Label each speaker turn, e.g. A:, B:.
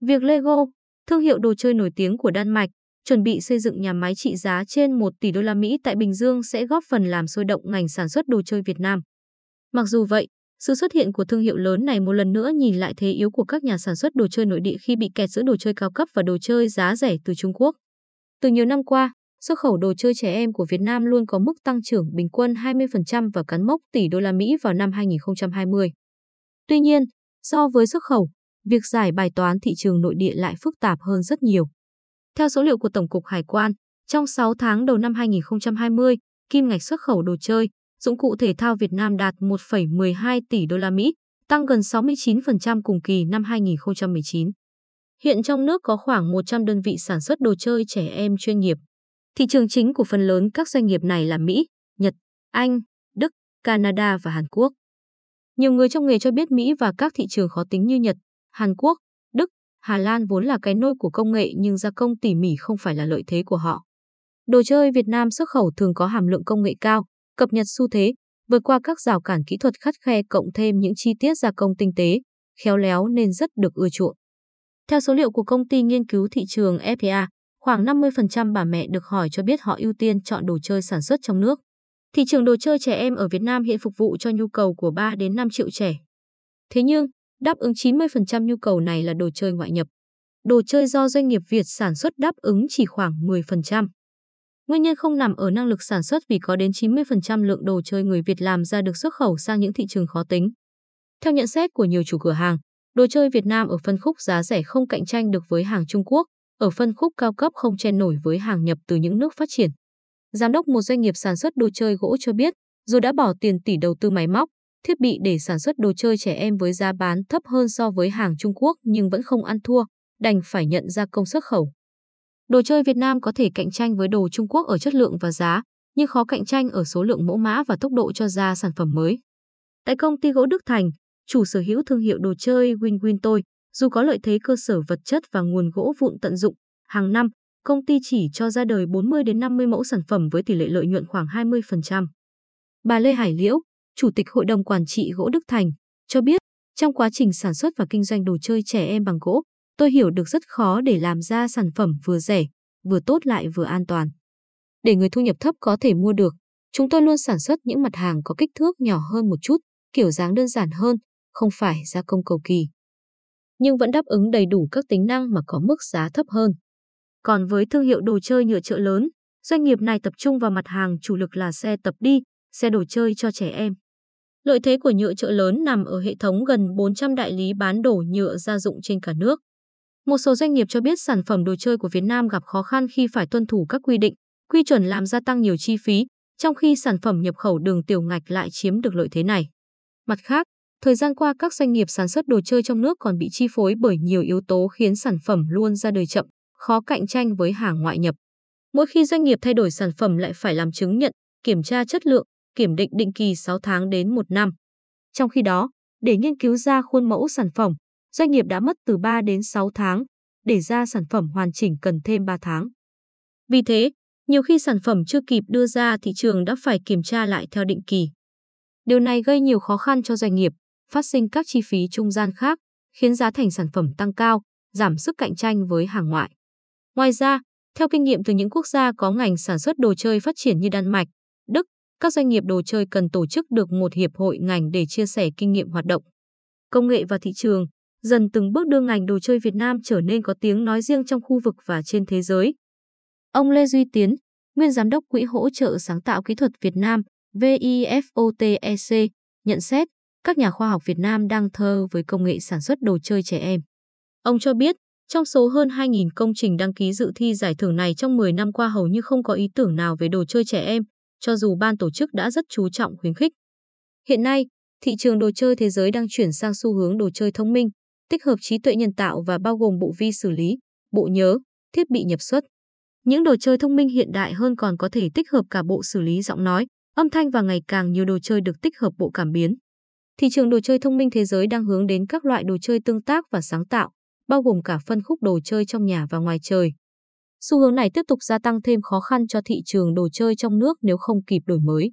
A: Việc Lego, thương hiệu đồ chơi nổi tiếng của Đan Mạch, chuẩn bị xây dựng nhà máy trị giá trên 1 tỷ đô la Mỹ tại Bình Dương sẽ góp phần làm sôi động ngành sản xuất đồ chơi Việt Nam. Mặc dù vậy, sự xuất hiện của thương hiệu lớn này một lần nữa nhìn lại thế yếu của các nhà sản xuất đồ chơi nội địa khi bị kẹt giữa đồ chơi cao cấp và đồ chơi giá rẻ từ Trung Quốc. Từ nhiều năm qua, xuất khẩu đồ chơi trẻ em của Việt Nam luôn có mức tăng trưởng bình quân 20% và cán mốc tỷ đô la Mỹ vào năm 2020. Tuy nhiên, so với xuất khẩu, việc giải bài toán thị trường nội địa lại phức tạp hơn rất nhiều. Theo số liệu của Tổng cục Hải quan, trong 6 tháng đầu năm 2020, kim ngạch xuất khẩu đồ chơi, dụng cụ thể thao Việt Nam đạt 1,12 tỷ đô la Mỹ, tăng gần 69% cùng kỳ năm 2019. Hiện trong nước có khoảng 100 đơn vị sản xuất đồ chơi trẻ em chuyên nghiệp. Thị trường chính của phần lớn các doanh nghiệp này là Mỹ, Nhật, Anh, Đức, Canada và Hàn Quốc. Nhiều người trong nghề cho biết Mỹ và các thị trường khó tính như Nhật, Hàn Quốc, Đức, Hà Lan vốn là cái nôi của công nghệ nhưng gia công tỉ mỉ không phải là lợi thế của họ. Đồ chơi Việt Nam xuất khẩu thường có hàm lượng công nghệ cao, cập nhật xu thế, vượt qua các rào cản kỹ thuật khắt khe cộng thêm những chi tiết gia công tinh tế, khéo léo nên rất được ưa chuộng. Theo số liệu của công ty nghiên cứu thị trường FPA, khoảng 50% bà mẹ được hỏi cho biết họ ưu tiên chọn đồ chơi sản xuất trong nước. Thị trường đồ chơi trẻ em ở Việt Nam hiện phục vụ cho nhu cầu của 3 đến 5 triệu trẻ. Thế nhưng, đáp ứng 90% nhu cầu này là đồ chơi ngoại nhập. Đồ chơi do doanh nghiệp Việt sản xuất đáp ứng chỉ khoảng 10%. Nguyên nhân không nằm ở năng lực sản xuất vì có đến 90% lượng đồ chơi người Việt làm ra được xuất khẩu sang những thị trường khó tính. Theo nhận xét của nhiều chủ cửa hàng, đồ chơi Việt Nam ở phân khúc giá rẻ không cạnh tranh được với hàng Trung Quốc, ở phân khúc cao cấp không chen nổi với hàng nhập từ những nước phát triển. Giám đốc một doanh nghiệp sản xuất đồ chơi gỗ cho biết, dù đã bỏ tiền tỷ đầu tư máy móc, thiết bị để sản xuất đồ chơi trẻ em với giá bán thấp hơn so với hàng Trung Quốc nhưng vẫn không ăn thua, đành phải nhận ra công xuất khẩu. Đồ chơi Việt Nam có thể cạnh tranh với đồ Trung Quốc ở chất lượng và giá, nhưng khó cạnh tranh ở số lượng mẫu mã và tốc độ cho ra sản phẩm mới. Tại công ty gỗ Đức Thành, chủ sở hữu thương hiệu đồ chơi Win Win Toy, dù có lợi thế cơ sở vật chất và nguồn gỗ vụn tận dụng, hàng năm, công ty chỉ cho ra đời 40 đến 50 mẫu sản phẩm với tỷ lệ lợi nhuận khoảng 20%. Bà Lê Hải Liễu, Chủ tịch Hội đồng Quản trị Gỗ Đức Thành, cho biết, trong quá trình sản xuất và kinh doanh đồ chơi trẻ em bằng gỗ, tôi hiểu được rất khó để làm ra sản phẩm vừa rẻ, vừa tốt lại vừa an toàn. Để người thu nhập thấp có thể mua được, chúng tôi luôn sản xuất những mặt hàng có kích thước nhỏ hơn một chút, kiểu dáng đơn giản hơn, không phải gia công cầu kỳ. Nhưng vẫn đáp ứng đầy đủ các tính năng mà có mức giá thấp hơn. Còn với thương hiệu đồ chơi nhựa chợ lớn, doanh nghiệp này tập trung vào mặt hàng chủ lực là xe tập đi, xe đồ chơi cho trẻ em. Lợi thế của nhựa chợ lớn nằm ở hệ thống gần 400 đại lý bán đồ nhựa gia dụng trên cả nước. Một số doanh nghiệp cho biết sản phẩm đồ chơi của Việt Nam gặp khó khăn khi phải tuân thủ các quy định, quy chuẩn làm gia tăng nhiều chi phí, trong khi sản phẩm nhập khẩu đường tiểu ngạch lại chiếm được lợi thế này. Mặt khác, thời gian qua các doanh nghiệp sản xuất đồ chơi trong nước còn bị chi phối bởi nhiều yếu tố khiến sản phẩm luôn ra đời chậm, khó cạnh tranh với hàng ngoại nhập. Mỗi khi doanh nghiệp thay đổi sản phẩm lại phải làm chứng nhận, kiểm tra chất lượng, kiểm định định kỳ 6 tháng đến 1 năm. Trong khi đó, để nghiên cứu ra khuôn mẫu sản phẩm, doanh nghiệp đã mất từ 3 đến 6 tháng, để ra sản phẩm hoàn chỉnh cần thêm 3 tháng. Vì thế, nhiều khi sản phẩm chưa kịp đưa ra thị trường đã phải kiểm tra lại theo định kỳ. Điều này gây nhiều khó khăn cho doanh nghiệp, phát sinh các chi phí trung gian khác, khiến giá thành sản phẩm tăng cao, giảm sức cạnh tranh với hàng ngoại. Ngoài ra, theo kinh nghiệm từ những quốc gia có ngành sản xuất đồ chơi phát triển như Đan Mạch, các doanh nghiệp đồ chơi cần tổ chức được một hiệp hội ngành để chia sẻ kinh nghiệm hoạt động. Công nghệ và thị trường dần từng bước đưa ngành đồ chơi Việt Nam trở nên có tiếng nói riêng trong khu vực và trên thế giới. Ông Lê Duy Tiến, nguyên giám đốc Quỹ hỗ trợ sáng tạo kỹ thuật Việt Nam, VIFOTEC, nhận xét các nhà khoa học Việt Nam đang thơ với công nghệ sản xuất đồ chơi trẻ em. Ông cho biết, trong số hơn 2.000 công trình đăng ký dự thi giải thưởng này trong 10 năm qua hầu như không có ý tưởng nào về đồ chơi trẻ em, cho dù ban tổ chức đã rất chú trọng khuyến khích. Hiện nay, thị trường đồ chơi thế giới đang chuyển sang xu hướng đồ chơi thông minh, tích hợp trí tuệ nhân tạo và bao gồm bộ vi xử lý, bộ nhớ, thiết bị nhập xuất. Những đồ chơi thông minh hiện đại hơn còn có thể tích hợp cả bộ xử lý giọng nói, âm thanh và ngày càng nhiều đồ chơi được tích hợp bộ cảm biến. Thị trường đồ chơi thông minh thế giới đang hướng đến các loại đồ chơi tương tác và sáng tạo, bao gồm cả phân khúc đồ chơi trong nhà và ngoài trời. Xu hướng này tiếp tục gia tăng thêm khó khăn cho thị trường đồ chơi trong nước nếu không kịp đổi mới.